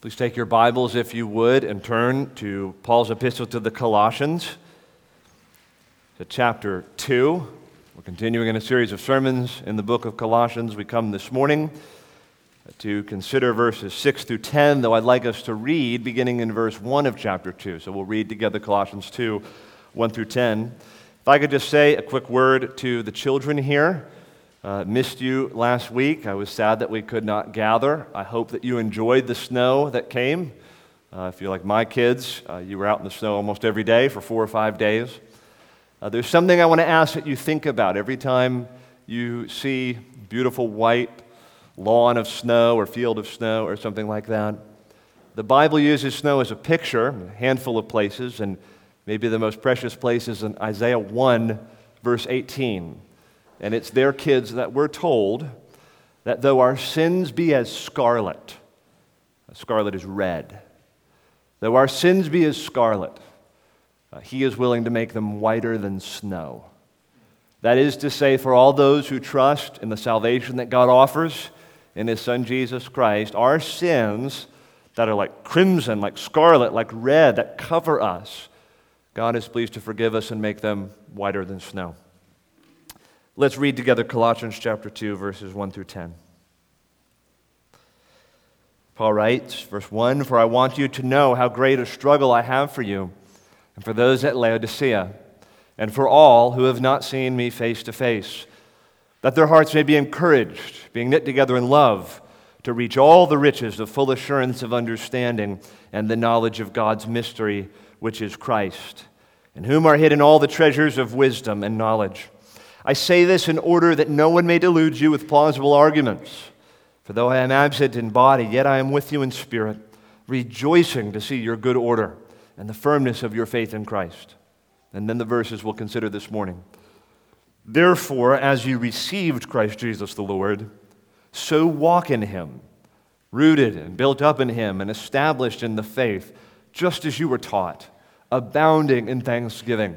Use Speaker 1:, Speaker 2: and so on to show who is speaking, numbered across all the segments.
Speaker 1: Please take your Bibles, if you would, and turn to Paul's epistle to the Colossians, to chapter 2. We're continuing in a series of sermons in the book of Colossians. We come this morning to consider verses 6 through 10, though I'd like us to read beginning in verse 1 of chapter 2. So we'll read together Colossians 2, 1 through 10. If I could just say a quick word to the children here. Uh, missed you last week. I was sad that we could not gather. I hope that you enjoyed the snow that came. Uh, if you're like my kids, uh, you were out in the snow almost every day for four or five days. Uh, there's something I want to ask that you think about every time you see beautiful white lawn of snow or field of snow or something like that. The Bible uses snow as a picture, in a handful of places, and maybe the most precious place is in Isaiah 1, verse 18. And it's there kids that we're told that though our sins be as scarlet, scarlet is red, though our sins be as scarlet, uh, he is willing to make them whiter than snow. That is to say, for all those who trust in the salvation that God offers in his Son Jesus Christ, our sins that are like crimson, like scarlet, like red, that cover us, God is pleased to forgive us and make them whiter than snow. Let's read together Colossians chapter 2, verses 1 through 10. Paul writes, verse 1 For I want you to know how great a struggle I have for you, and for those at Laodicea, and for all who have not seen me face to face, that their hearts may be encouraged, being knit together in love, to reach all the riches of full assurance of understanding and the knowledge of God's mystery, which is Christ, in whom are hidden all the treasures of wisdom and knowledge. I say this in order that no one may delude you with plausible arguments. For though I am absent in body, yet I am with you in spirit, rejoicing to see your good order and the firmness of your faith in Christ. And then the verses we'll consider this morning. Therefore, as you received Christ Jesus the Lord, so walk in him, rooted and built up in him and established in the faith, just as you were taught, abounding in thanksgiving.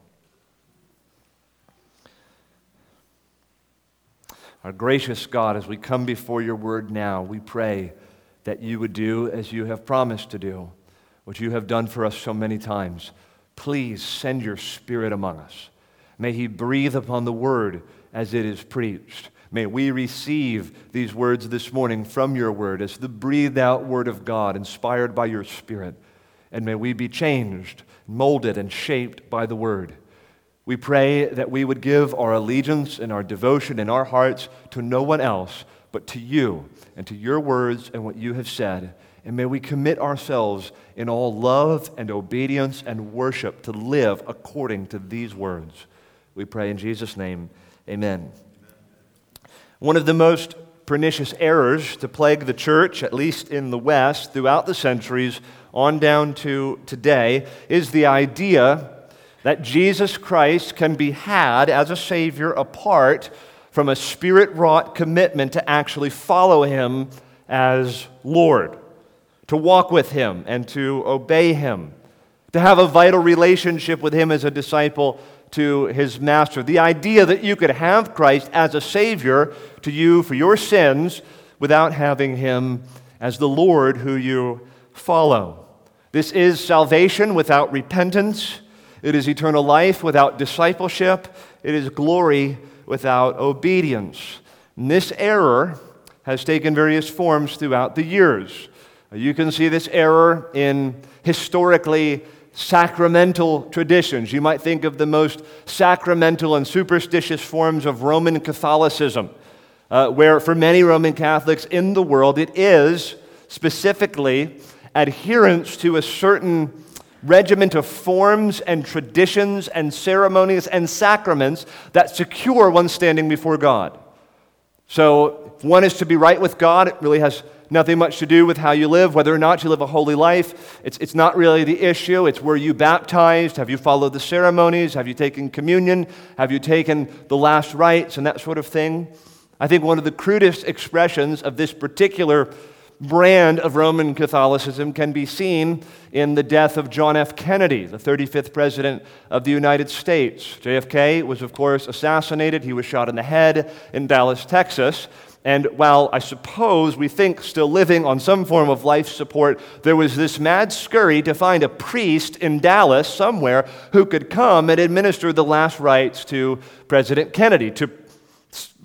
Speaker 1: Our gracious God, as we come before your word now, we pray that you would do as you have promised to do, what you have done for us so many times. Please send your spirit among us. May he breathe upon the word as it is preached. May we receive these words this morning from your word as the breathed out word of God, inspired by your spirit. And may we be changed, molded, and shaped by the word. We pray that we would give our allegiance and our devotion and our hearts to no one else but to you and to your words and what you have said. And may we commit ourselves in all love and obedience and worship to live according to these words. We pray in Jesus' name, amen. One of the most pernicious errors to plague the church, at least in the West, throughout the centuries, on down to today, is the idea that Jesus Christ can be had as a Savior apart from a spirit wrought commitment to actually follow Him as Lord, to walk with Him and to obey Him, to have a vital relationship with Him as a disciple to His Master. The idea that you could have Christ as a Savior to you for your sins without having Him as the Lord who you follow. This is salvation without repentance. It is eternal life without discipleship. It is glory without obedience. And this error has taken various forms throughout the years. You can see this error in historically sacramental traditions. You might think of the most sacramental and superstitious forms of Roman Catholicism, uh, where for many Roman Catholics in the world it is specifically adherence to a certain regiment of forms and traditions and ceremonies and sacraments that secure one standing before God. So, if one is to be right with God, it really has nothing much to do with how you live, whether or not you live a holy life. It's, it's not really the issue. It's were you baptized? Have you followed the ceremonies? Have you taken communion? Have you taken the last rites and that sort of thing? I think one of the crudest expressions of this particular brand of Roman Catholicism can be seen in the death of John F. Kennedy, the 35th President of the United States. JFK was, of course, assassinated. He was shot in the head in Dallas, Texas. And while I suppose we think still living on some form of life support, there was this mad scurry to find a priest in Dallas somewhere who could come and administer the last rites to President Kennedy, to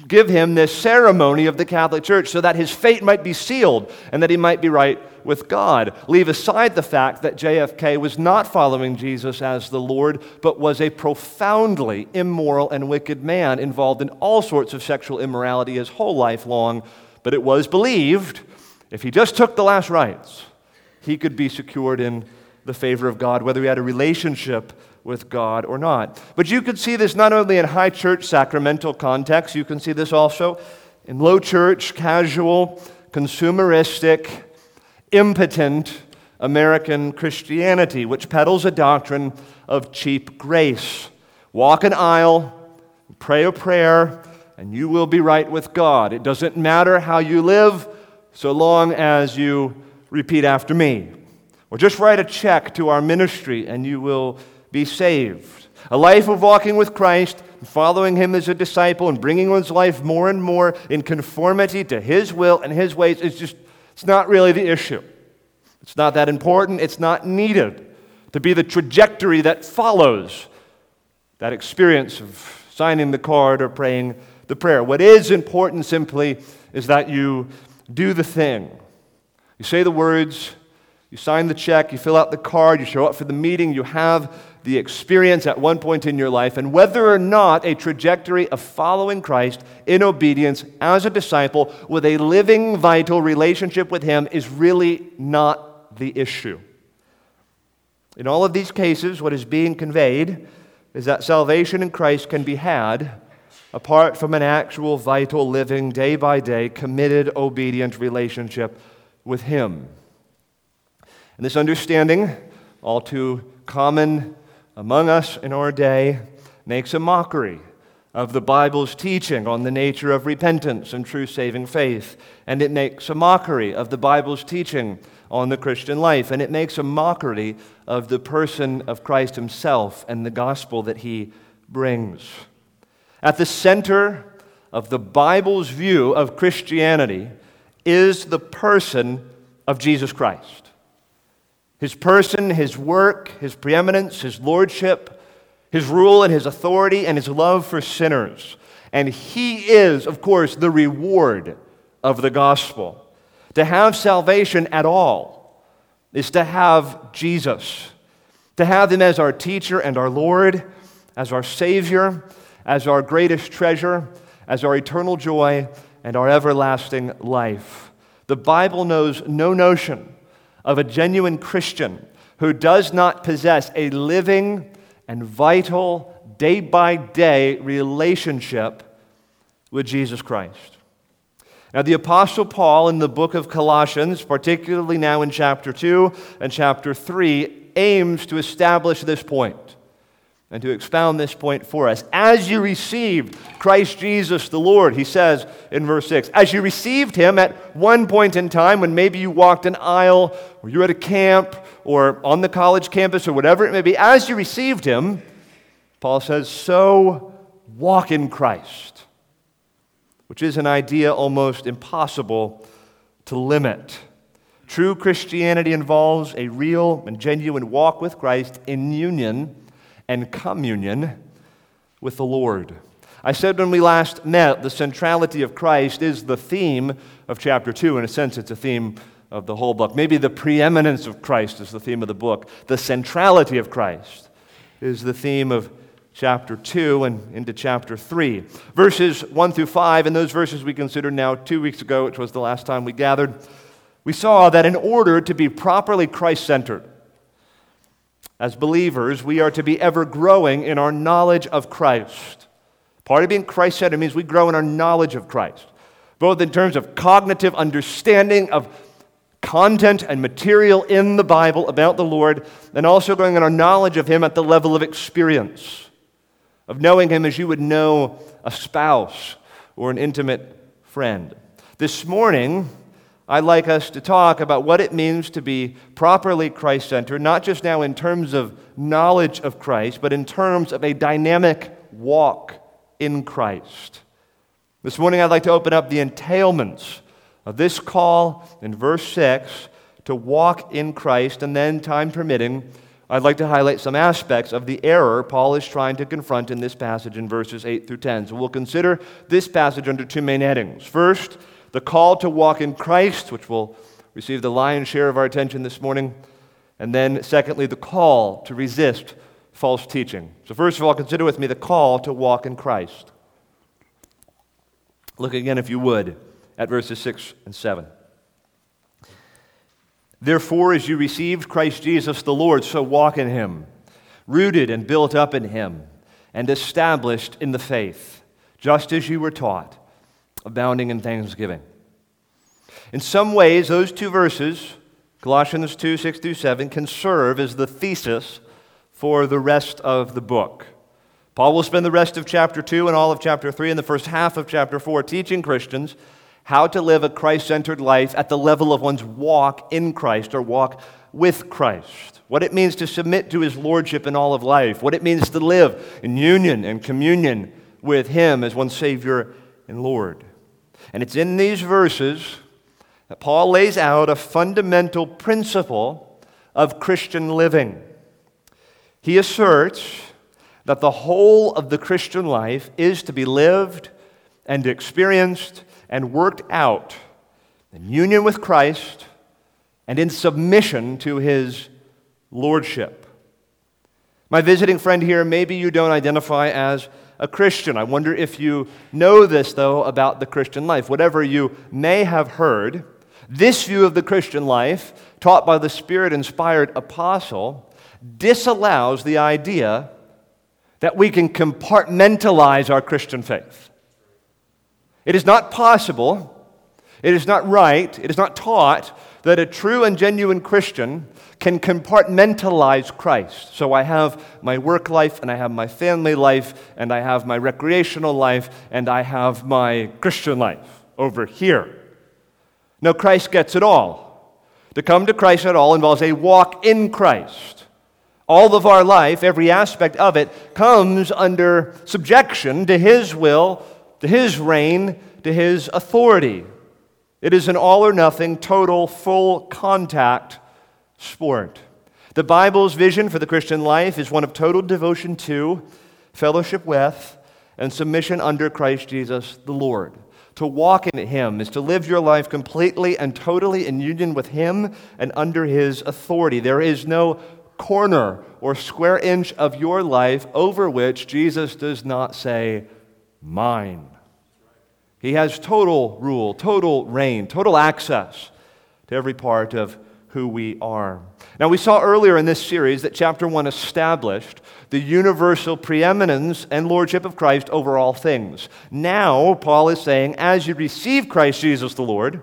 Speaker 1: give him this ceremony of the Catholic Church so that his fate might be sealed and that he might be right with God. Leave aside the fact that JFK was not following Jesus as the Lord, but was a profoundly immoral and wicked man involved in all sorts of sexual immorality his whole life long. But it was believed if he just took the last rites, he could be secured in the favor of God, whether he had a relationship with God or not. But you can see this not only in high church sacramental context, you can see this also in low church, casual, consumeristic, impotent American Christianity, which peddles a doctrine of cheap grace. Walk an aisle, pray a prayer, and you will be right with God. It doesn't matter how you live so long as you repeat after me. Or just write a check to our ministry and you will be saved. A life of walking with Christ, following Him as a disciple, and bringing one's life more and more in conformity to His will and His ways is just, it's not really the issue. It's not that important. It's not needed to be the trajectory that follows that experience of signing the card or praying the prayer. What is important simply is that you do the thing. You say the words, you sign the check, you fill out the card, you show up for the meeting, you have the experience at one point in your life, and whether or not a trajectory of following Christ in obedience as a disciple with a living, vital relationship with Him is really not the issue. In all of these cases, what is being conveyed is that salvation in Christ can be had apart from an actual, vital, living, day by day, committed, obedient relationship with Him. And this understanding, all too common among us in our day makes a mockery of the Bible's teaching on the nature of repentance and true saving faith. And it makes a mockery of the Bible's teaching on the Christian life. And it makes a mockery of the person of Christ himself and the gospel that he brings. At the center of the Bible's view of Christianity is the person of Jesus Christ. His person, his work, his preeminence, his lordship, his rule and his authority, and his love for sinners. And he is, of course, the reward of the gospel. To have salvation at all is to have Jesus, to have him as our teacher and our Lord, as our Savior, as our greatest treasure, as our eternal joy, and our everlasting life. The Bible knows no notion of a genuine Christian who does not possess a living and vital, day by day relationship with Jesus Christ. Now, the Apostle Paul in the book of Colossians, particularly now in chapter 2 and chapter 3, aims to establish this point and to expound this point for us. As you received Christ Jesus the Lord, he says in verse 6, as you received him at one point in time when maybe you walked an aisle or you're at a camp or on the college campus or whatever it may be, as you received him, Paul says, so walk in Christ, which is an idea almost impossible to limit. True Christianity involves a real and genuine walk with Christ in union and communion with the Lord. I said when we last met, the centrality of Christ is the theme of chapter 2. In a sense, it's a theme of the whole book. Maybe the preeminence of Christ is the theme of the book. The centrality of Christ is the theme of chapter 2 and into chapter 3. Verses 1 through 5, and those verses we considered now two weeks ago, which was the last time we gathered, we saw that in order to be properly Christ centered, as believers, we are to be ever growing in our knowledge of Christ. Part of being Christ centered means we grow in our knowledge of Christ. both in terms of cognitive understanding of content and material in the Bible about the Lord, and also growing in our knowledge of Him at the level of experience, of knowing Him as you would know a spouse or an intimate friend. This morning, I'd like us to talk about what it means to be properly Christ centered, not just now in terms of knowledge of Christ, but in terms of a dynamic walk in Christ. This morning, I'd like to open up the entailments of this call in verse 6 to walk in Christ, and then, time permitting, I'd like to highlight some aspects of the error Paul is trying to confront in this passage in verses 8 through 10. So we'll consider this passage under two main headings. First, the call to walk in Christ, which will receive the lion's share of our attention this morning. And then, secondly, the call to resist false teaching. So, first of all, consider with me the call to walk in Christ. Look again, if you would, at verses 6 and 7. Therefore, as you received Christ Jesus the Lord, so walk in him, rooted and built up in him, and established in the faith, just as you were taught, abounding in thanksgiving. In some ways, those two verses, Colossians 2 6 through 7, can serve as the thesis for the rest of the book. Paul will spend the rest of chapter 2 and all of chapter 3 and the first half of chapter 4 teaching Christians how to live a Christ centered life at the level of one's walk in Christ or walk with Christ. What it means to submit to his lordship in all of life. What it means to live in union and communion with him as one's Savior and Lord. And it's in these verses that Paul lays out a fundamental principle of Christian living. He asserts that the whole of the Christian life is to be lived and experienced and worked out in union with Christ and in submission to his lordship. My visiting friend here, maybe you don't identify as a Christian. I wonder if you know this, though, about the Christian life. Whatever you may have heard, this view of the Christian life, taught by the Spirit inspired apostle, disallows the idea that we can compartmentalize our Christian faith. It is not possible, it is not right, it is not taught that a true and genuine Christian can compartmentalize Christ. So I have my work life, and I have my family life, and I have my recreational life, and I have my Christian life over here. No, Christ gets it all. To come to Christ at all involves a walk in Christ. All of our life, every aspect of it, comes under subjection to His will, to His reign, to His authority. It is an all or nothing, total, full contact sport. The Bible's vision for the Christian life is one of total devotion to, fellowship with, and submission under Christ Jesus the Lord. To walk in Him is to live your life completely and totally in union with Him and under His authority. There is no corner or square inch of your life over which Jesus does not say, Mine. He has total rule, total reign, total access to every part of who we are. Now, we saw earlier in this series that chapter 1 established the universal preeminence and lordship of Christ over all things. Now, Paul is saying, as you receive Christ Jesus the Lord,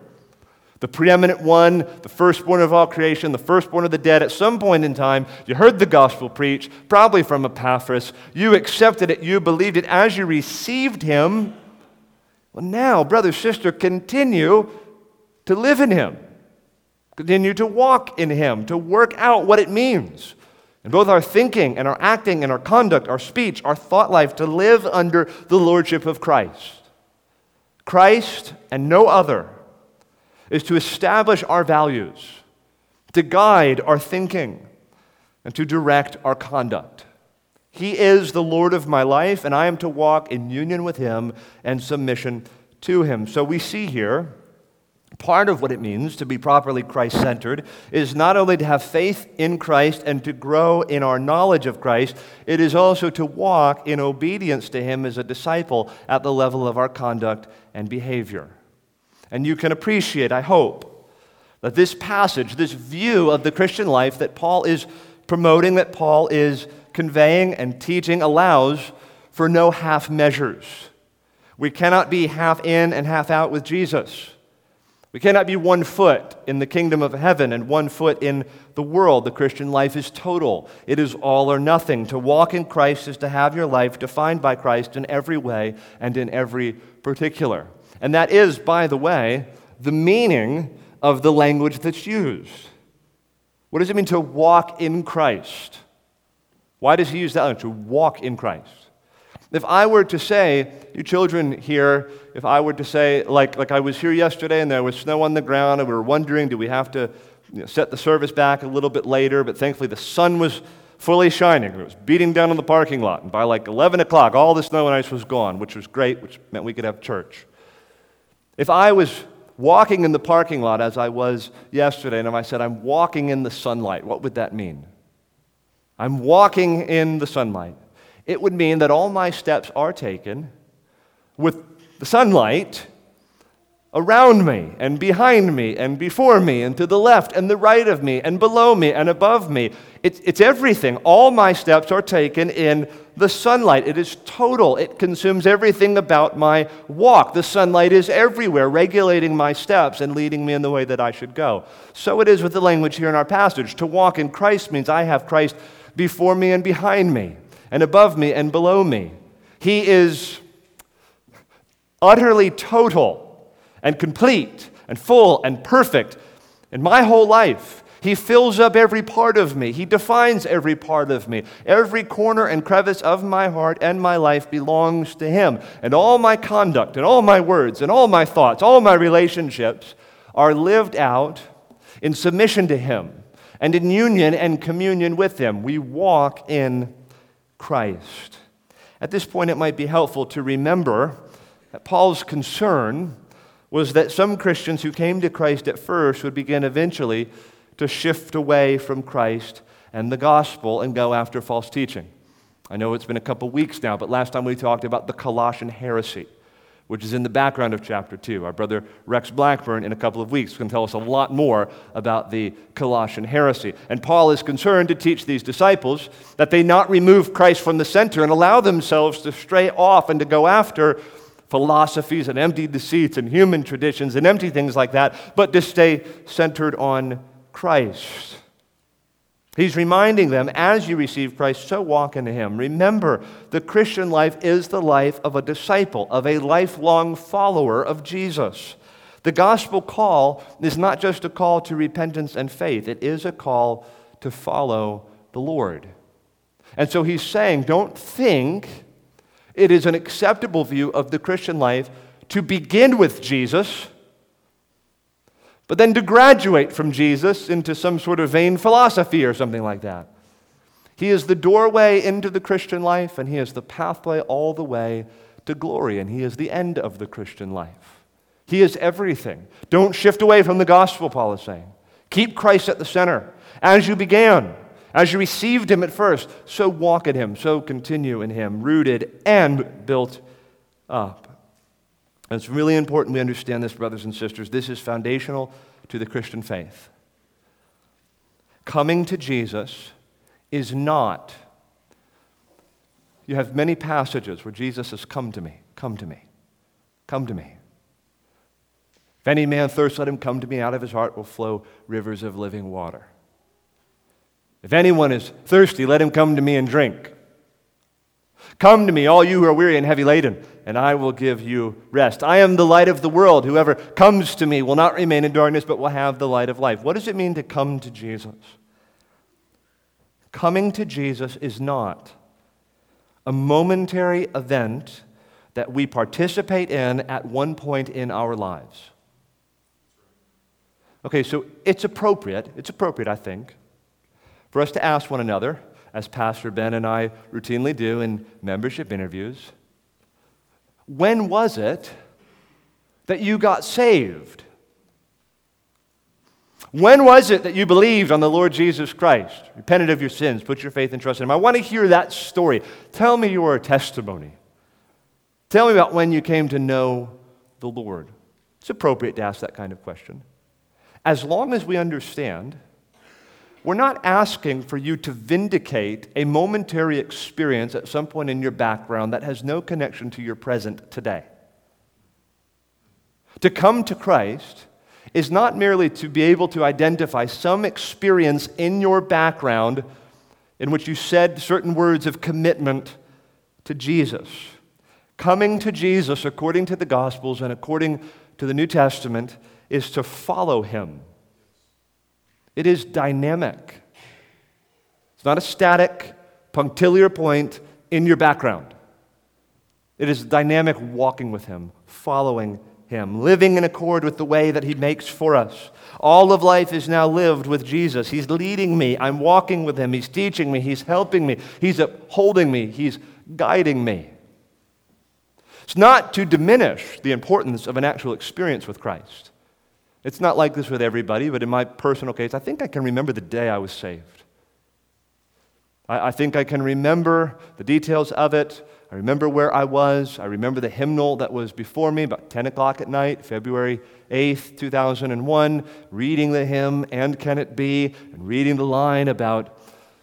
Speaker 1: the preeminent one, the firstborn of all creation, the firstborn of the dead. At some point in time, you heard the gospel preached, probably from Epaphras. You accepted it, you believed it as you received him. Well, now, brother, sister, continue to live in him, continue to walk in him, to work out what it means. In both our thinking and our acting and our conduct, our speech, our thought life, to live under the lordship of Christ. Christ and no other is to establish our values, to guide our thinking, and to direct our conduct. He is the Lord of my life, and I am to walk in union with Him and submission to Him. So we see here part of what it means to be properly Christ centered is not only to have faith in Christ and to grow in our knowledge of Christ, it is also to walk in obedience to Him as a disciple at the level of our conduct and behavior. And you can appreciate, I hope, that this passage, this view of the Christian life that Paul is promoting, that Paul is conveying and teaching, allows for no half measures. We cannot be half in and half out with Jesus. We cannot be one foot in the kingdom of heaven and one foot in the world. The Christian life is total, it is all or nothing. To walk in Christ is to have your life defined by Christ in every way and in every particular. And that is, by the way, the meaning of the language that's used. What does it mean to walk in Christ? Why does he use that language, to walk in Christ? If I were to say, you children here, if I were to say, like, like I was here yesterday and there was snow on the ground and we were wondering, do we have to you know, set the service back a little bit later? But thankfully the sun was fully shining. It was beating down on the parking lot. And by like 11 o'clock, all the snow and ice was gone, which was great, which meant we could have church. If I was walking in the parking lot as I was yesterday, and if I said, I'm walking in the sunlight, what would that mean? I'm walking in the sunlight it would mean that all my steps are taken with the sunlight around me and behind me and before me and to the left and the right of me and below me and above me. It's, it's everything. All my steps are taken in the sunlight. It is total, it consumes everything about my walk. The sunlight is everywhere, regulating my steps and leading me in the way that I should go. So it is with the language here in our passage. To walk in Christ means I have Christ before me and behind me and above me and below me. He is utterly total and complete and full and perfect in my whole life. He fills up every part of me. He defines every part of me. Every corner and crevice of my heart and my life belongs to Him. And all my conduct and all my words and all my thoughts, all my relationships are lived out in submission to Him and in union and communion with Him. We walk in Christ. At this point, it might be helpful to remember that Paul's concern was that some Christians who came to Christ at first would begin eventually to shift away from Christ and the gospel and go after false teaching. I know it's been a couple weeks now, but last time we talked about the Colossian heresy which is in the background of chapter 2. Our brother Rex Blackburn, in a couple of weeks, can tell us a lot more about the Colossian heresy. And Paul is concerned to teach these disciples that they not remove Christ from the center and allow themselves to stray off and to go after philosophies and empty deceits and human traditions and empty things like that, but to stay centered on Christ. He's reminding them, as you receive Christ, so walk into Him. Remember, the Christian life is the life of a disciple, of a lifelong follower of Jesus. The gospel call is not just a call to repentance and faith, it is a call to follow the Lord. And so he's saying, don't think it is an acceptable view of the Christian life to begin with Jesus but then to graduate from Jesus into some sort of vain philosophy or something like that. He is the doorway into the Christian life, and He is the pathway all the way to glory, and He is the end of the Christian life. He is everything. Don't shift away from the gospel, Paul is saying. Keep Christ at the center. As you began, as you received Him at first, so walk in Him, so continue in Him, rooted and built up. And it's really important we understand this, brothers and sisters. This is foundational to the Christian faith. Coming to Jesus is not, you have many passages where Jesus says, Come to me, come to me, come to me. If any man thirsts, let him come to me. Out of his heart will flow rivers of living water. If anyone is thirsty, let him come to me and drink. Come to me, all you who are weary and heavy laden, and I will give you rest. I am the light of the world. Whoever comes to me will not remain in darkness, but will have the light of life. What does it mean to come to Jesus? Coming to Jesus is not a momentary event that we participate in at one point in our lives. Okay, so it's appropriate, it's appropriate, I think, for us to ask one another as Pastor Ben and I routinely do in membership interviews. When was it that you got saved? When was it that you believed on the Lord Jesus Christ, repented of your sins, put your faith and trust in Him? I want to hear that story. Tell me your testimony. Tell me about when you came to know the Lord. It's appropriate to ask that kind of question. As long as we understand we're not asking for you to vindicate a momentary experience at some point in your background that has no connection to your present today. To come to Christ is not merely to be able to identify some experience in your background in which you said certain words of commitment to Jesus. Coming to Jesus according to the Gospels and according to the New Testament is to follow him. It is dynamic. It's not a static, punctiliar point in your background. It is dynamic walking with him, following him, living in accord with the way that he makes for us. All of life is now lived with Jesus. He's leading me. I'm walking with him. He's teaching me. He's helping me. He's upholding me. He's guiding me. It's not to diminish the importance of an actual experience with Christ. It's not like this with everybody, but in my personal case, I think I can remember the day I was saved. I, I think I can remember the details of it. I remember where I was. I remember the hymnal that was before me about 10 o'clock at night, February 8th, 2001, reading the hymn, And Can It Be, and reading the line about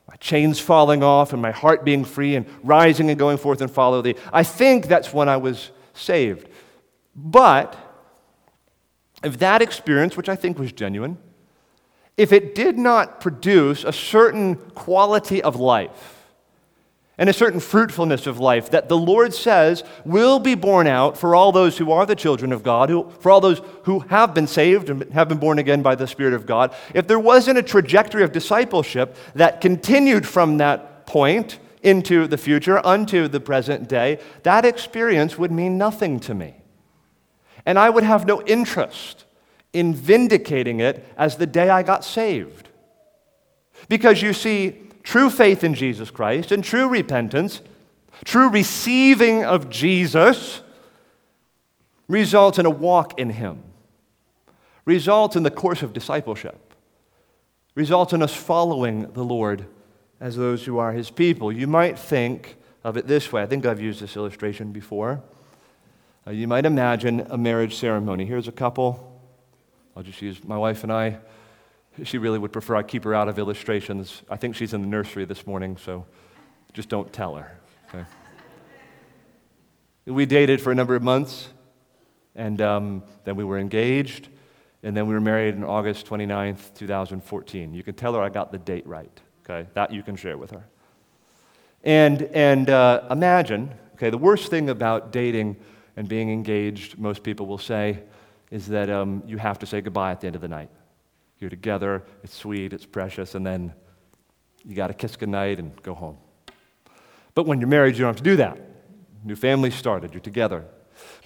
Speaker 1: my chains falling off and my heart being free and rising and going forth and follow thee. I think that's when I was saved. But if that experience, which I think was genuine, if it did not produce a certain quality of life, and a certain fruitfulness of life that the Lord says will be borne out for all those who are the children of God, who, for all those who have been saved and have been born again by the Spirit of God. If there wasn't a trajectory of discipleship that continued from that point into the future, unto the present day, that experience would mean nothing to me. And I would have no interest in vindicating it as the day I got saved. Because you see, true faith in Jesus Christ and true repentance, true receiving of Jesus, results in a walk in Him, results in the course of discipleship, results in us following the Lord as those who are His people. You might think of it this way. I think I've used this illustration before. Uh, you might imagine a marriage ceremony. Here's a couple. I'll just use my wife and I she really would prefer I keep her out of illustrations. I think she's in the nursery this morning, so just don't tell her. Okay? we dated for a number of months, and um, then we were engaged, and then we were married on August 29th, 2014. You can tell her I got the date right, okay? That you can share with her. And, and uh, imagine, okay, the worst thing about dating and being engaged, most people will say, is that um, you have to say goodbye at the end of the night. You're together, it's sweet, it's precious, and then you got to kiss goodnight and go home. But when you're married, you don't have to do that. New family started, you're together.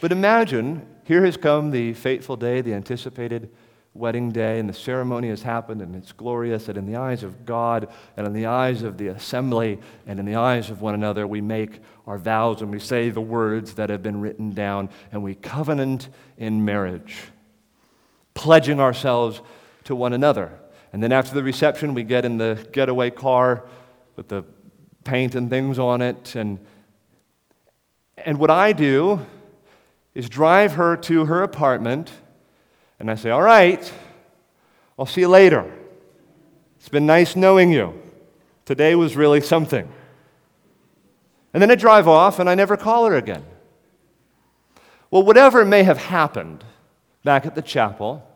Speaker 1: But imagine, here has come the fateful day, the anticipated wedding day, and the ceremony has happened, and it's glorious, and in the eyes of God, and in the eyes of the assembly, and in the eyes of one another, we make our vows and we say the words that have been written down, and we covenant in marriage, pledging ourselves to one another. And then after the reception, we get in the getaway car with the paint and things on it. And, and what I do is drive her to her apartment, and I say, All right, I'll see you later. It's been nice knowing you. Today was really something. And then I drive off and I never call her again. Well, whatever may have happened back at the chapel,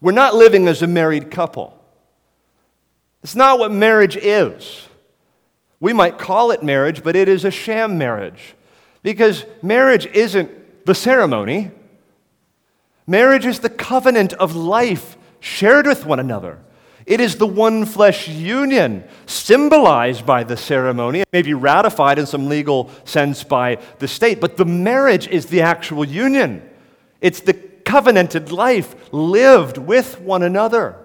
Speaker 1: we're not living as a married couple. It's not what marriage is. We might call it marriage, but it is a sham marriage. Because marriage isn't the ceremony, marriage is the covenant of life shared with one another. It is the one flesh union symbolized by the ceremony. It may be ratified in some legal sense by the state, but the marriage is the actual union. It's the covenanted life lived with one another.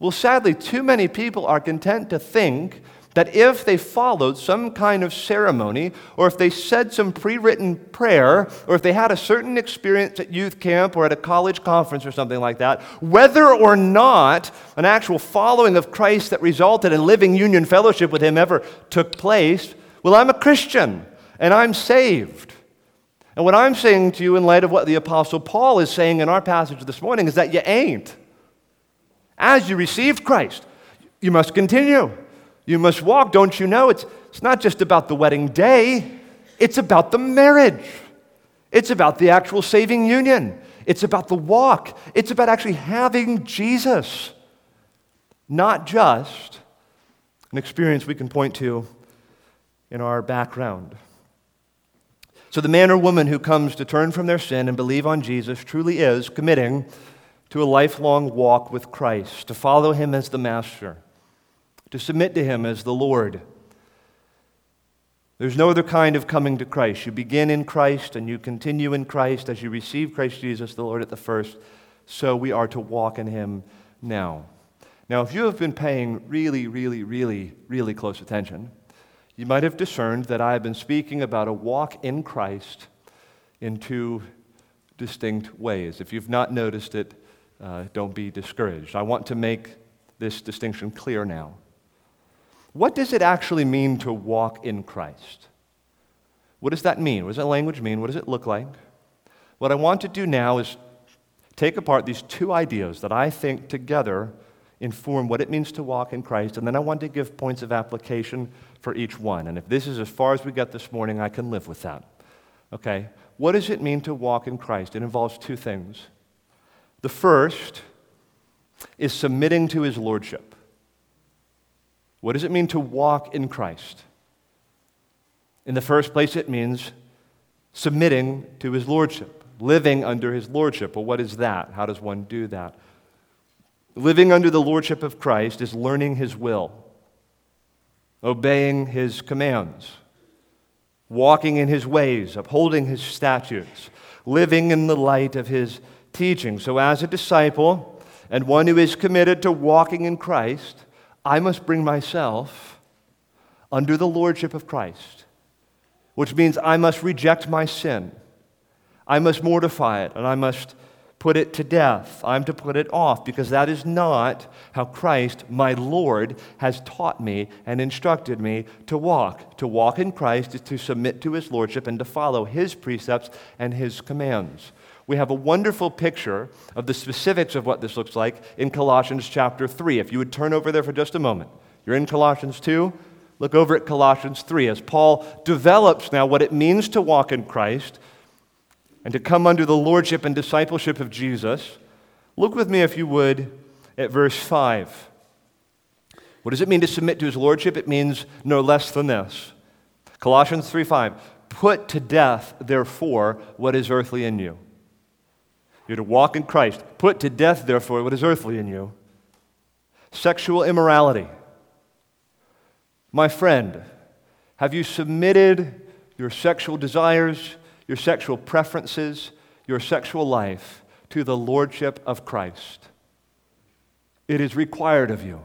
Speaker 1: Well, sadly, too many people are content to think that if they followed some kind of ceremony, or if they said some pre written prayer, or if they had a certain experience at youth camp or at a college conference or something like that, whether or not an actual following of Christ that resulted in living union fellowship with Him ever took place, well, I'm a Christian and I'm saved. And what I'm saying to you, in light of what the Apostle Paul is saying in our passage this morning, is that you ain't. As you received Christ, you must continue. You must walk. Don't you know? It's, it's not just about the wedding day, it's about the marriage. It's about the actual saving union. It's about the walk. It's about actually having Jesus, not just an experience we can point to in our background. So, the man or woman who comes to turn from their sin and believe on Jesus truly is committing to a lifelong walk with Christ, to follow him as the master, to submit to him as the Lord. There's no other kind of coming to Christ. You begin in Christ and you continue in Christ as you receive Christ Jesus, the Lord, at the first. So we are to walk in him now. Now, if you have been paying really, really, really, really close attention, you might have discerned that I have been speaking about a walk in Christ in two distinct ways. If you've not noticed it, uh, don't be discouraged. I want to make this distinction clear now. What does it actually mean to walk in Christ? What does that mean? What does that language mean? What does it look like? What I want to do now is take apart these two ideas that I think together inform what it means to walk in Christ, and then I want to give points of application for each one. And if this is as far as we get this morning, I can live with that. Okay? What does it mean to walk in Christ? It involves two things. The first is submitting to his lordship. What does it mean to walk in Christ? In the first place, it means submitting to his lordship, living under his lordship. Well, what is that? How does one do that? Living under the lordship of Christ is learning his will obeying his commands, walking in his ways, upholding his statutes, living in the light of his teaching. So, as a disciple and one who is committed to walking in Christ, I must bring myself under the lordship of Christ, which means I must reject my sin. I must mortify it, and I must put it to death. I'm to put it off because that is not how Christ, my Lord, has taught me and instructed me to walk. To walk in Christ is to submit to his lordship and to follow his precepts and his commands. We have a wonderful picture of the specifics of what this looks like in Colossians chapter 3. If you would turn over there for just a moment. You're in Colossians 2. Look over at Colossians 3 as Paul develops now what it means to walk in Christ and to come under the lordship and discipleship of Jesus, look with me, if you would, at verse 5. What does it mean to submit to his lordship? It means no less than this. Colossians 3 5. Put to death, therefore, what is earthly in you. You're to walk in Christ. Put to death, therefore, what is earthly in you. Sexual immorality. My friend, have you submitted your sexual desires, your sexual preferences, your sexual life to the lordship of Christ. It is required of you.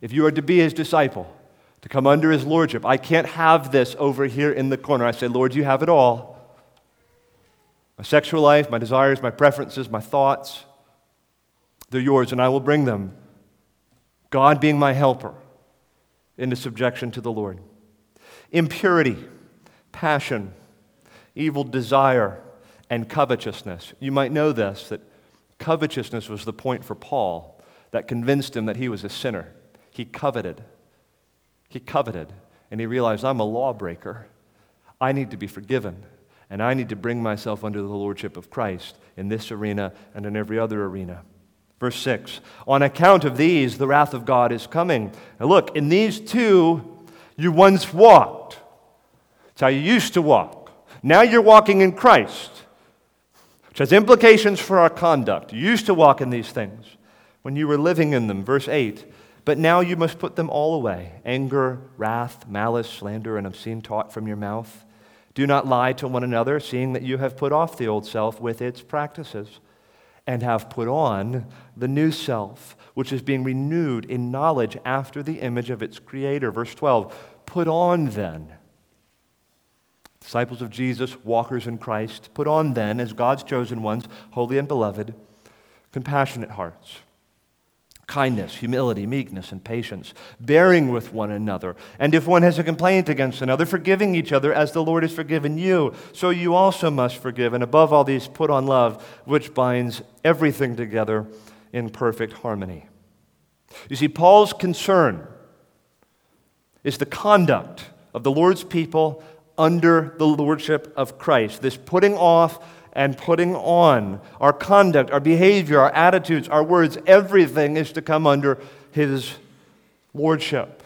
Speaker 1: If you are to be his disciple, to come under his lordship, I can't have this over here in the corner. I say, Lord, you have it all. My sexual life, my desires, my preferences, my thoughts, they're yours, and I will bring them. God being my helper into subjection to the Lord. Impurity, passion, evil desire, and covetousness. You might know this that covetousness was the point for Paul that convinced him that he was a sinner. He coveted. He coveted, and he realized, I'm a lawbreaker. I need to be forgiven, and I need to bring myself under the lordship of Christ in this arena and in every other arena. Verse 6 On account of these, the wrath of God is coming. Now, look, in these too, you once walked. It's how you used to walk. Now you're walking in Christ, which has implications for our conduct. You used to walk in these things when you were living in them. Verse 8. But now you must put them all away anger, wrath, malice, slander, and obscene talk from your mouth. Do not lie to one another, seeing that you have put off the old self with its practices, and have put on the new self, which is being renewed in knowledge after the image of its creator. Verse 12 Put on then disciples of Jesus, walkers in Christ, put on then, as God's chosen ones, holy and beloved, compassionate hearts, kindness, humility, meekness, and patience, bearing with one another. And if one has a complaint against another, forgiving each other as the Lord has forgiven you, so you also must forgive. And above all these, put on love, which binds everything together in perfect harmony. You see, Paul's concern is the conduct of the Lord's people under the lordship of Christ. This putting off and putting on, our conduct, our behavior, our attitudes, our words, everything is to come under his lordship.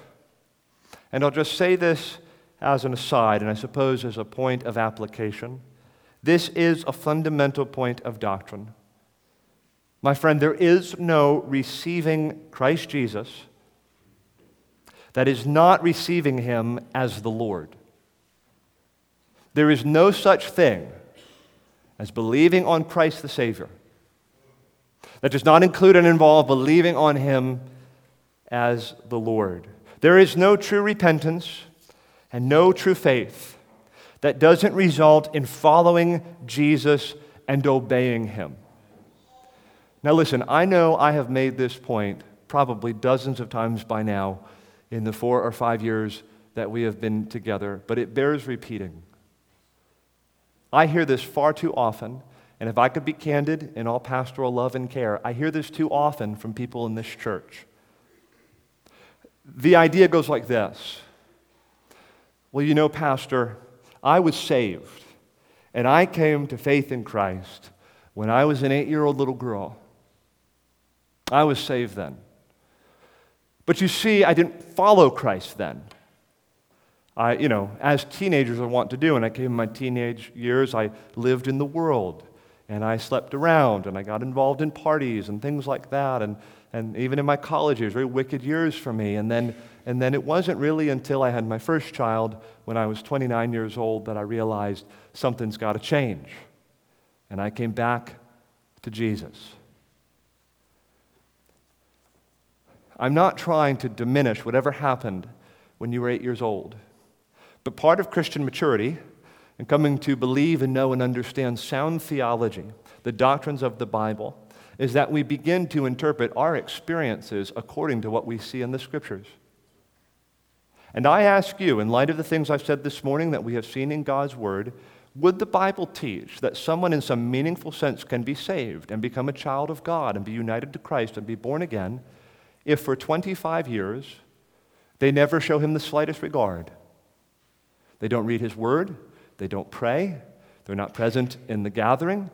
Speaker 1: And I'll just say this as an aside, and I suppose as a point of application. This is a fundamental point of doctrine. My friend, there is no receiving Christ Jesus that is not receiving him as the Lord. There is no such thing as believing on Christ the Savior. That does not include and involve believing on him as the Lord. There is no true repentance and no true faith that doesn't result in following Jesus and obeying him. Now, listen, I know I have made this point probably dozens of times by now in the four or five years that we have been together, but it bears repeating. I hear this far too often, and if I could be candid in all pastoral love and care, I hear this too often from people in this church. The idea goes like this Well, you know, Pastor, I was saved, and I came to faith in Christ when I was an eight year old little girl. I was saved then. But you see, I didn't follow Christ then. I, you know, as teenagers, I want to do. And I came in my teenage years, I lived in the world and I slept around and I got involved in parties and things like that. And, and even in my college years, very wicked years for me. And then, and then it wasn't really until I had my first child when I was 29 years old that I realized something's got to change. And I came back to Jesus. I'm not trying to diminish whatever happened when you were eight years old. But part of Christian maturity and coming to believe and know and understand sound theology, the doctrines of the Bible, is that we begin to interpret our experiences according to what we see in the Scriptures. And I ask you, in light of the things I've said this morning that we have seen in God's Word, would the Bible teach that someone in some meaningful sense can be saved and become a child of God and be united to Christ and be born again if for 25 years they never show him the slightest regard? They don't read his word, they don't pray, they're not present in the gathering.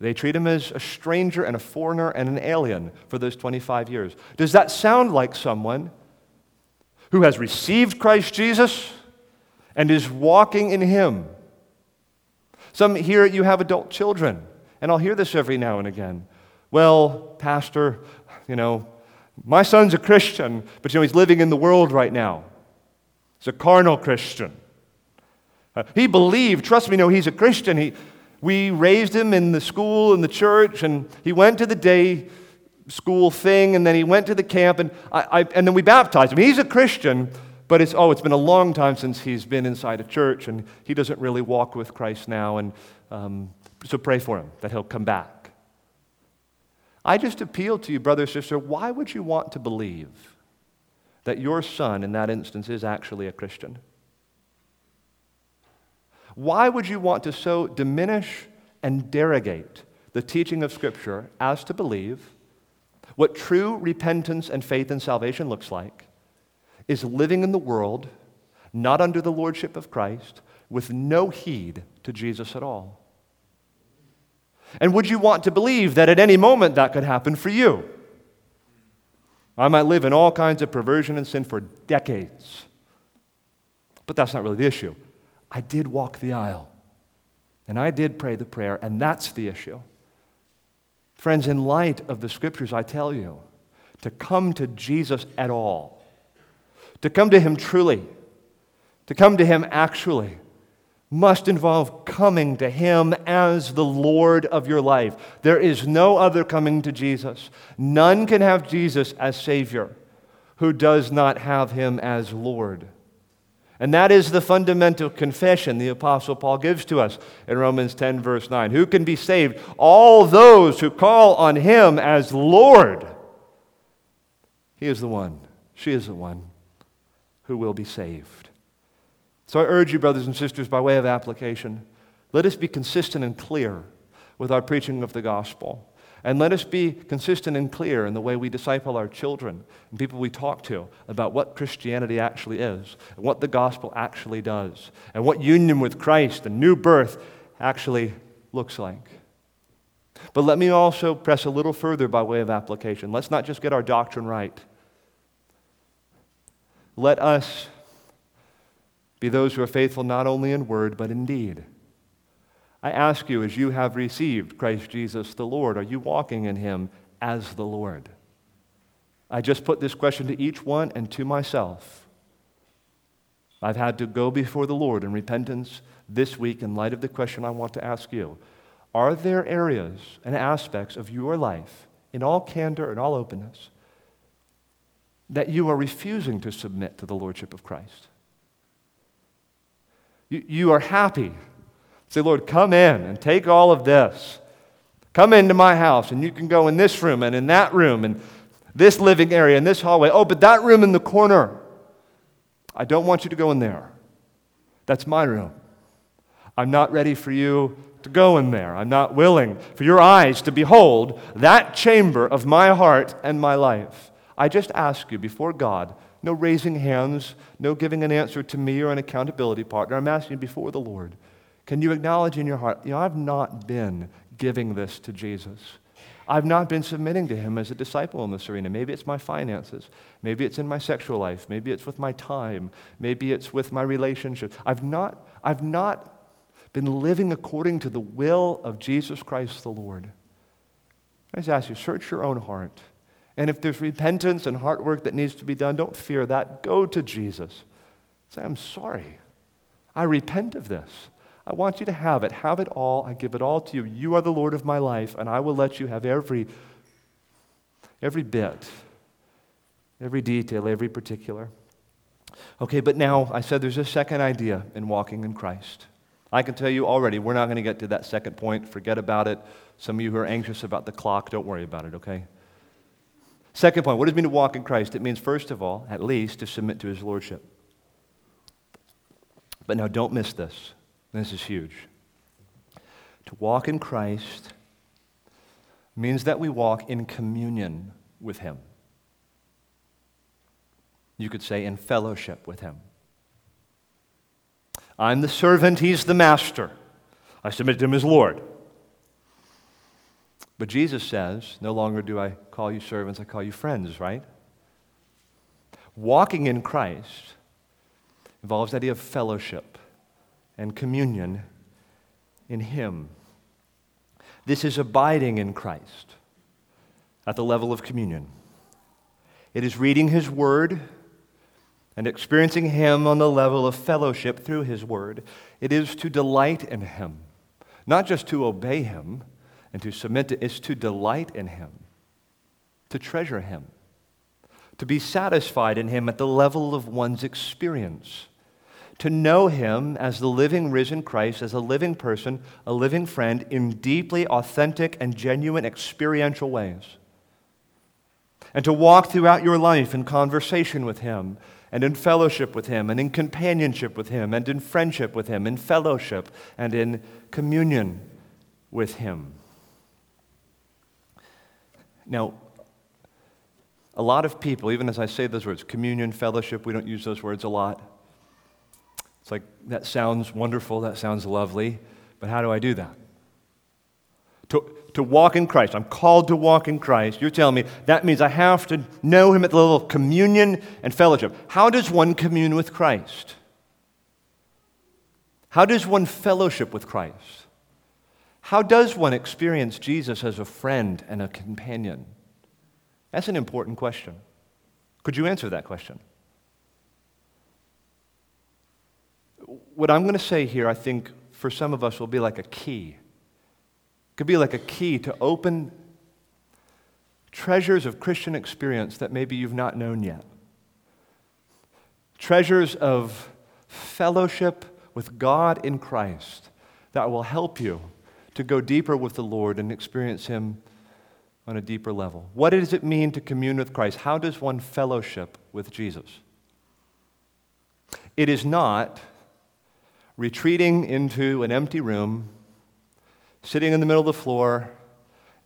Speaker 1: They treat him as a stranger and a foreigner and an alien for those 25 years. Does that sound like someone who has received Christ Jesus and is walking in him? Some here you have adult children, and I'll hear this every now and again. Well, Pastor, you know, my son's a Christian, but you know, he's living in the world right now. He's a carnal Christian. Uh, he believed, trust me, no, he's a Christian. He, we raised him in the school, and the church, and he went to the day school thing, and then he went to the camp, and, I, I, and then we baptized him. He's a Christian, but it's, oh, it's been a long time since he's been inside a church, and he doesn't really walk with Christ now, and um, so pray for him that he'll come back. I just appeal to you, brother, sister, why would you want to believe that your son, in that instance, is actually a Christian? Why would you want to so diminish and derogate the teaching of Scripture as to believe what true repentance and faith and salvation looks like is living in the world not under the lordship of Christ with no heed to Jesus at all? And would you want to believe that at any moment that could happen for you? I might live in all kinds of perversion and sin for decades. But that's not really the issue. I did walk the aisle. And I did pray the prayer, and that's the issue. Friends, in light of the scriptures, I tell you, to come to Jesus at all, to come to Him truly, to come to Him actually, must involve coming to Him as the Lord of your life. There is no other coming to Jesus. None can have Jesus as Savior who does not have Him as Lord. And that is the fundamental confession the Apostle Paul gives to us in Romans 10, verse 9. Who can be saved? All those who call on him as Lord. He is the one, she is the one who will be saved. So I urge you, brothers and sisters, by way of application, let us be consistent and clear with our preaching of the gospel. And let us be consistent and clear in the way we disciple our children and people we talk to about what Christianity actually is, and what the gospel actually does, and what union with Christ and new birth actually looks like. But let me also press a little further by way of application. Let's not just get our doctrine right. Let us be those who are faithful not only in word, but in deed. I ask you, as you have received Christ Jesus the Lord, are you walking in him as the Lord? I just put this question to each one and to myself. I've had to go before the Lord in repentance this week in light of the question I want to ask you. Are there areas and aspects of your life, in all candor and all openness, that you are refusing to submit to the Lordship of Christ? You, you are happy Say, Lord, come in and take all of this. Come into my house, and you can go in this room and in that room and this living area and this hallway. Oh, but that room in the corner, I don't want you to go in there. That's my room. I'm not ready for you to go in there. I'm not willing for your eyes to behold that chamber of my heart and my life. I just ask you before God, no raising hands, no giving an answer to me or an accountability partner. I'm asking you before the Lord can you acknowledge in your heart, you know, I've not been giving this to Jesus. I've not been submitting to him as a disciple in this arena. Maybe it's my finances. Maybe it's in my sexual life. Maybe it's with my time. Maybe it's with my relationships. I've not, I've not been living according to the will of Jesus Christ the Lord. I just ask you, search your own heart. And if there's repentance and heart work that needs to be done, don't fear that. Go to Jesus. Say, I'm sorry. I repent of this. I want you to have it. Have it all. I give it all to you. You are the Lord of my life, and I will let you have every, every bit, every detail, every particular. Okay, but now I said there's a second idea in walking in Christ. I can tell you already, we're not going to get to that second point. Forget about it. Some of you who are anxious about the clock, don't worry about it, okay? Second point, what does it mean to walk in Christ? It means, first of all, at least, to submit to his lordship. But now don't miss this. This is huge. To walk in Christ means that we walk in communion with Him. You could say in fellowship with Him. I'm the servant, He's the master. I submit to Him as Lord. But Jesus says, No longer do I call you servants, I call you friends, right? Walking in Christ involves the idea of fellowship and communion in Him. This is abiding in Christ at the level of communion. It is reading His Word and experiencing Him on the level of fellowship through His Word. It is to delight in Him, not just to obey Him and to submit to, it's to delight in Him, to treasure Him, to be satisfied in Him at the level of one's experience to know him as the living, risen Christ, as a living person, a living friend, in deeply authentic and genuine experiential ways. And to walk throughout your life in conversation with him, and in fellowship with him, and in companionship with him, and in friendship with him, in fellowship, and in communion with him. Now, a lot of people, even as I say those words, communion, fellowship, we don't use those words a lot. It's like, that sounds wonderful, that sounds lovely, but how do I do that? To, to walk in Christ. I'm called to walk in Christ. You're telling me that means I have to know Him at the level of communion and fellowship. How does one commune with Christ? How does one fellowship with Christ? How does one experience Jesus as a friend and a companion? That's an important question. Could you answer that question? What I'm going to say here, I think, for some of us will be like a key. It could be like a key to open treasures of Christian experience that maybe you've not known yet. Treasures of fellowship with God in Christ that will help you to go deeper with the Lord and experience Him on a deeper level. What does it mean to commune with Christ? How does one fellowship with Jesus? It is not retreating into an empty room, sitting in the middle of the floor,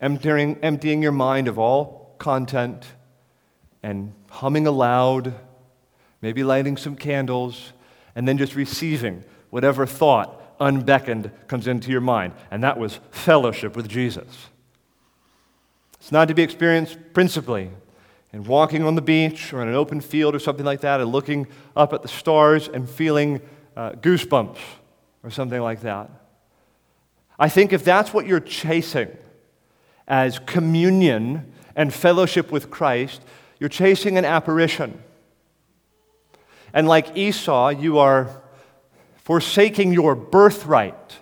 Speaker 1: emptying, emptying your mind of all content and humming aloud, maybe lighting some candles, and then just receiving whatever thought unbeckoned comes into your mind. And that was fellowship with Jesus. It's not to be experienced principally in walking on the beach or in an open field or something like that and looking up at the stars and feeling uh, goosebumps or something like that. I think if that's what you're chasing as communion and fellowship with Christ, you're chasing an apparition. And like Esau, you are forsaking your birthright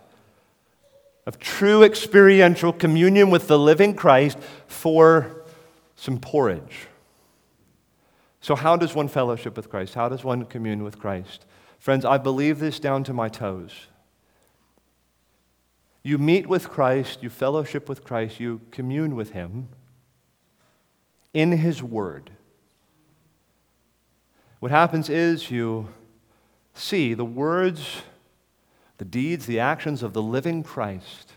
Speaker 1: of true experiential communion with the living Christ for some porridge. So, how does one fellowship with Christ? How does one commune with Christ? Friends, I believe this down to my toes. You meet with Christ, you fellowship with Christ, you commune with Him in His Word. What happens is you see the words, the deeds, the actions of the living Christ.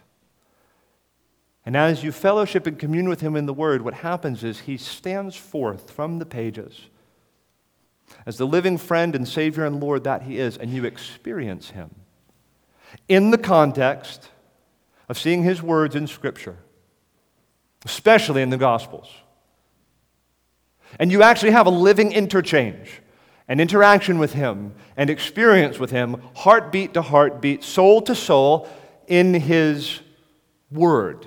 Speaker 1: And as you fellowship and commune with Him in the Word, what happens is He stands forth from the pages as the living friend and Savior and Lord that He is, and you experience Him in the context of seeing His words in Scripture, especially in the Gospels. And you actually have a living interchange, an interaction with Him, and experience with Him, heartbeat to heartbeat, soul to soul, in His Word.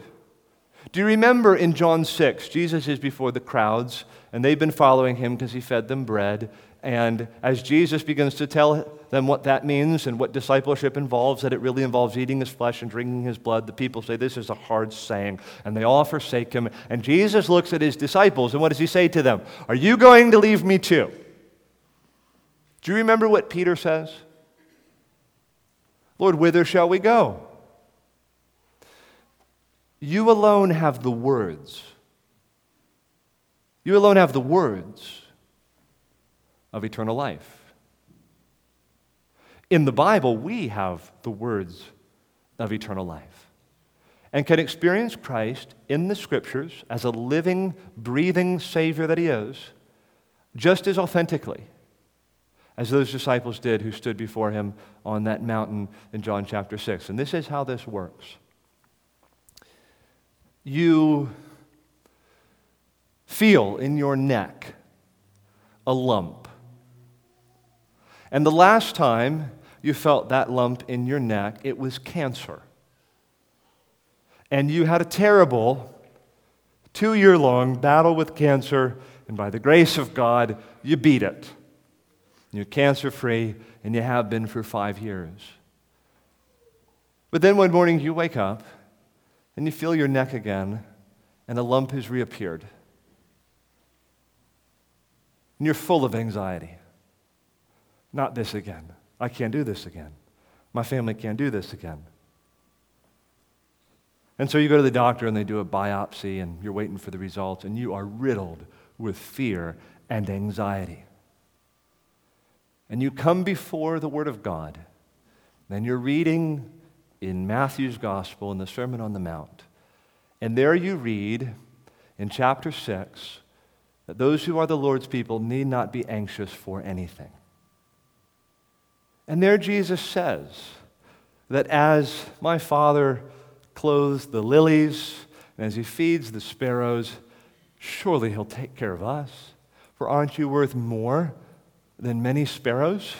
Speaker 1: Do you remember in John 6, Jesus is before the crowds, and they've been following him because he fed them bread. And as Jesus begins to tell them what that means and what discipleship involves, that it really involves eating his flesh and drinking his blood, the people say, This is a hard saying. And they all forsake him. And Jesus looks at his disciples, and what does he say to them? Are you going to leave me too? Do you remember what Peter says? Lord, whither shall we go? You alone have the words. You alone have the words of eternal life. In the Bible, we have the words of eternal life and can experience Christ in the scriptures as a living, breathing Savior that He is, just as authentically as those disciples did who stood before Him on that mountain in John chapter 6. And this is how this works you feel in your neck a lump. And the last time you felt that lump in your neck, it was cancer. And you had a terrible two year long battle with cancer, and by the grace of God, you beat it. You're cancer free, and you have been for five years. But then one morning you wake up and you feel your neck again, and a lump has reappeared. And you're full of anxiety. Not this again. I can't do this again. My family can't do this again. And so you go to the doctor and they do a biopsy and you're waiting for the results and you are riddled with fear and anxiety. And you come before the Word of God and you're reading in Matthew's Gospel in the Sermon on the Mount. And there you read in chapter 6 that those who are the Lord's people need not be anxious for anything. And there Jesus says that as my Father clothes the lilies and as he feeds the sparrows, surely he'll take care of us. For aren't you worth more than many sparrows?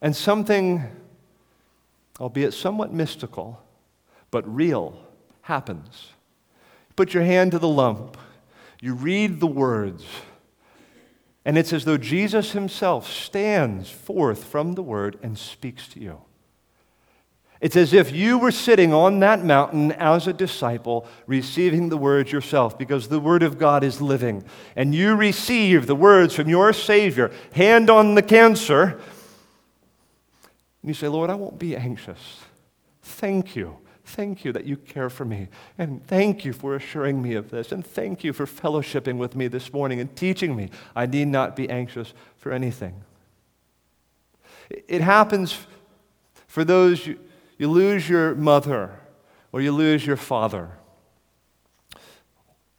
Speaker 1: And something, albeit somewhat mystical, but real, happens. Put your hand to the lump. You read the words and it's as though Jesus himself stands forth from the word and speaks to you. It's as if you were sitting on that mountain as a disciple, receiving the words yourself, because the Word of God is living. And you receive the words from your Savior, hand on the cancer. And you say, Lord, I won't be anxious. Thank you. Thank you that you care for me. And thank you for assuring me of this. And thank you for fellowshipping with me this morning and teaching me I need not be anxious for anything. It happens for those you, you lose your mother or you lose your father,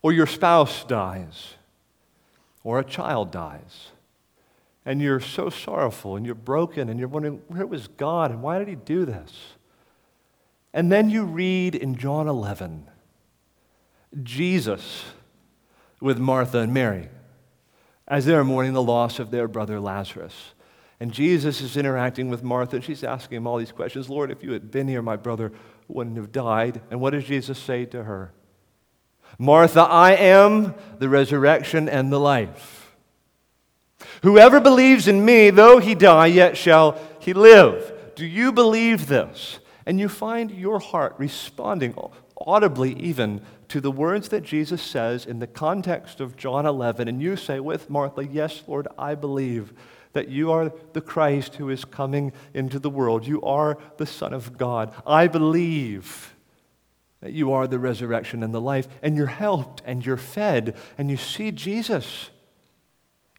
Speaker 1: or your spouse dies, or a child dies, and you're so sorrowful and you're broken and you're wondering, where was God and why did He do this? And then you read in John 11, Jesus with Martha and Mary as they're mourning the loss of their brother Lazarus. And Jesus is interacting with Martha, and she's asking him all these questions Lord, if you had been here, my brother wouldn't have died. And what does Jesus say to her? Martha, I am the resurrection and the life. Whoever believes in me, though he die, yet shall he live. Do you believe this? And you find your heart responding audibly, even to the words that Jesus says in the context of John 11. And you say with Martha, Yes, Lord, I believe that you are the Christ who is coming into the world. You are the Son of God. I believe that you are the resurrection and the life, and you're helped and you're fed, and you see Jesus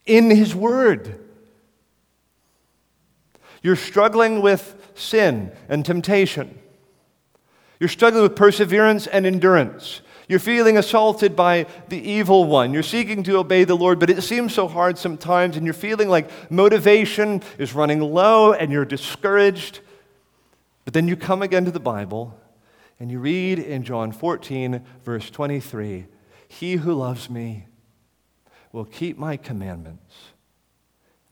Speaker 1: in His Word. You're struggling with sin and temptation. You're struggling with perseverance and endurance. You're feeling assaulted by the evil one. You're seeking to obey the Lord, but it seems so hard sometimes, and you're feeling like motivation is running low and you're discouraged. But then you come again to the Bible and you read in John 14, verse 23 He who loves me will keep my commandments.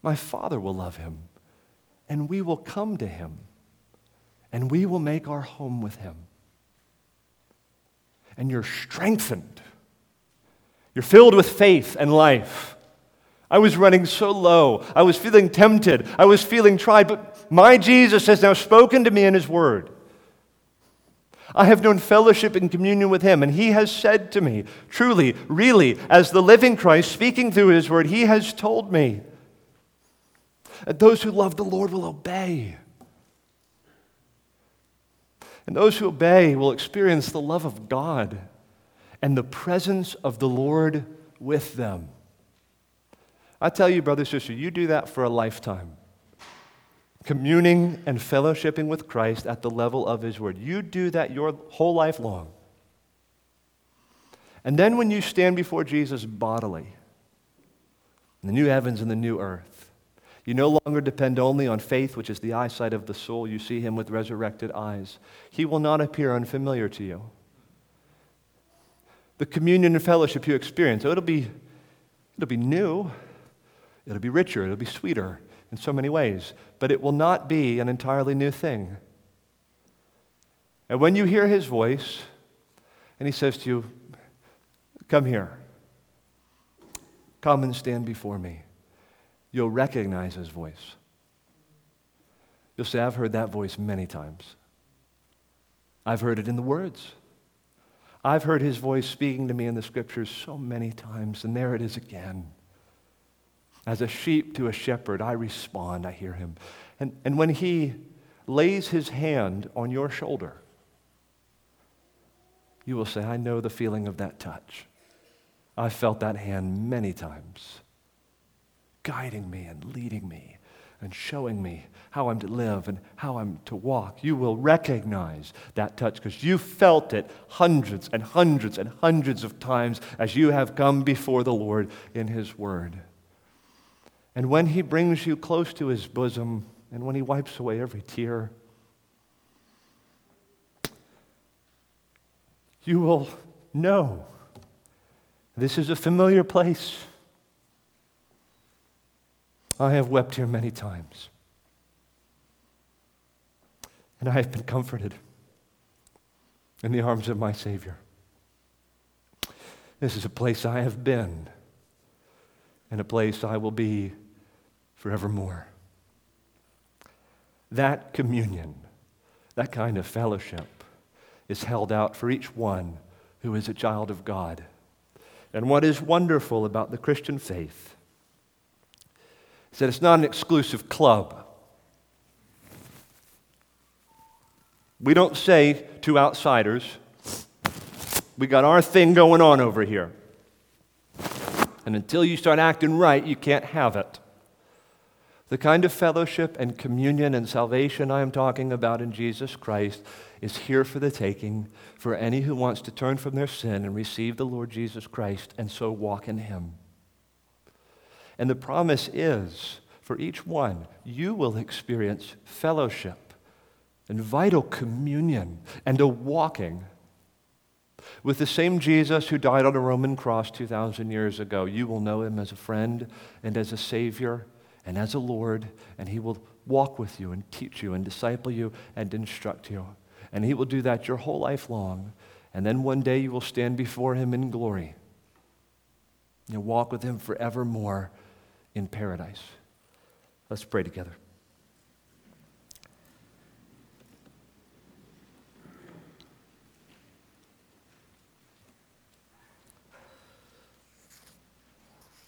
Speaker 1: My Father will love him, and we will come to him, and we will make our home with him and you're strengthened. You're filled with faith and life. I was running so low. I was feeling tempted. I was feeling tried, but my Jesus has now spoken to me in His Word. I have known fellowship and communion with Him, and He has said to me, truly, really, as the living Christ speaking through His Word, He has told me that those who love the Lord will obey. And those who obey will experience the love of God and the presence of the Lord with them. I tell you, brother, sister, you do that for a lifetime. Communing and fellowshipping with Christ at the level of His Word. You do that your whole life long. And then when you stand before Jesus bodily, in the new heavens and the new earth, you no longer depend only on faith, which is the eyesight of the soul. You see him with resurrected eyes. He will not appear unfamiliar to you. The communion and fellowship you experience, oh, it'll be, it'll be new, it'll be richer, it'll be sweeter in so many ways, but it will not be an entirely new thing. And when you hear his voice, and he says to you, Come here, come and stand before me you'll recognize his voice. You'll say, I've heard that voice many times. I've heard it in the words. I've heard his voice speaking to me in the scriptures so many times, and there it is again. As a sheep to a shepherd, I respond, I hear him. And, and when he lays his hand on your shoulder, you will say, I know the feeling of that touch. I've felt that hand many times guiding me and leading me and showing me how I'm to live and how I'm to walk. You will recognize that touch because you felt it hundreds and hundreds and hundreds of times as you have come before the Lord in His Word. And when He brings you close to His bosom and when He wipes away every tear, you will know this is a familiar place. I have wept here many times. And I have been comforted in the arms of my Savior. This is a place I have been, and a place I will be forevermore. That communion, that kind of fellowship, is held out for each one who is a child of God. And what is wonderful about the Christian faith that it's not an exclusive club. We don't say to outsiders, we got our thing going on over here. And until you start acting right, you can't have it. The kind of fellowship and communion and salvation I am talking about in Jesus Christ is here for the taking for any who wants to turn from their sin and receive the Lord Jesus Christ and so walk in Him. And the promise is for each one, you will experience fellowship and vital communion and a walking with the same Jesus who died on a Roman cross 2,000 years ago. You will know Him as a friend and as a Savior and as a Lord, and He will walk with you and teach you and disciple you and instruct you. And He will do that your whole life long. And then one day you will stand before Him in glory. You'll walk with Him forevermore in paradise. Let's pray together.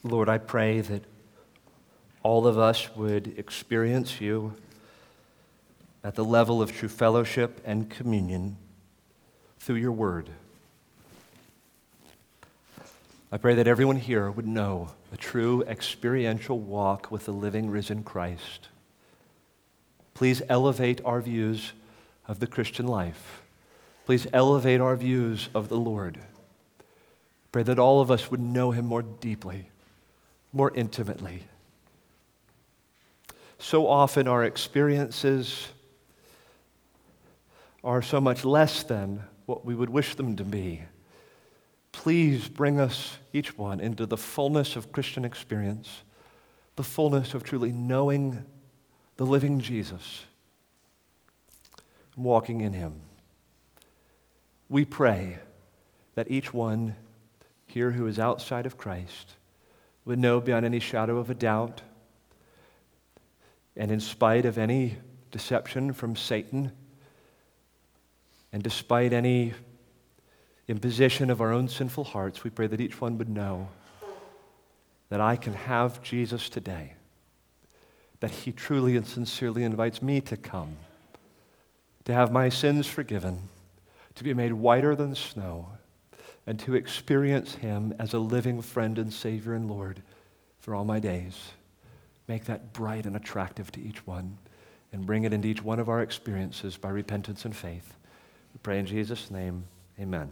Speaker 1: Lord, I pray that all of us would experience you at the level of true fellowship and communion through your word. I pray that everyone here would know a true experiential walk with the living, risen Christ. Please elevate our views of the Christian life. Please elevate our views of the Lord. Pray that all of us would know him more deeply, more intimately so often our experiences are so much less than what we would wish them to be. Please bring us, each one, into the fullness of Christian experience, the fullness of truly knowing the living Jesus, walking in Him. We pray that each one here who is outside of Christ would know beyond any shadow of a doubt and in spite of any deception from Satan, and despite any imposition of our own sinful hearts, we pray that each one would know that I can have Jesus today, that he truly and sincerely invites me to come, to have my sins forgiven, to be made whiter than snow, and to experience him as a living friend and Savior and Lord for all my days. Make that bright and attractive to each one and bring it into each one of our experiences by repentance and faith. We pray in Jesus' name, amen.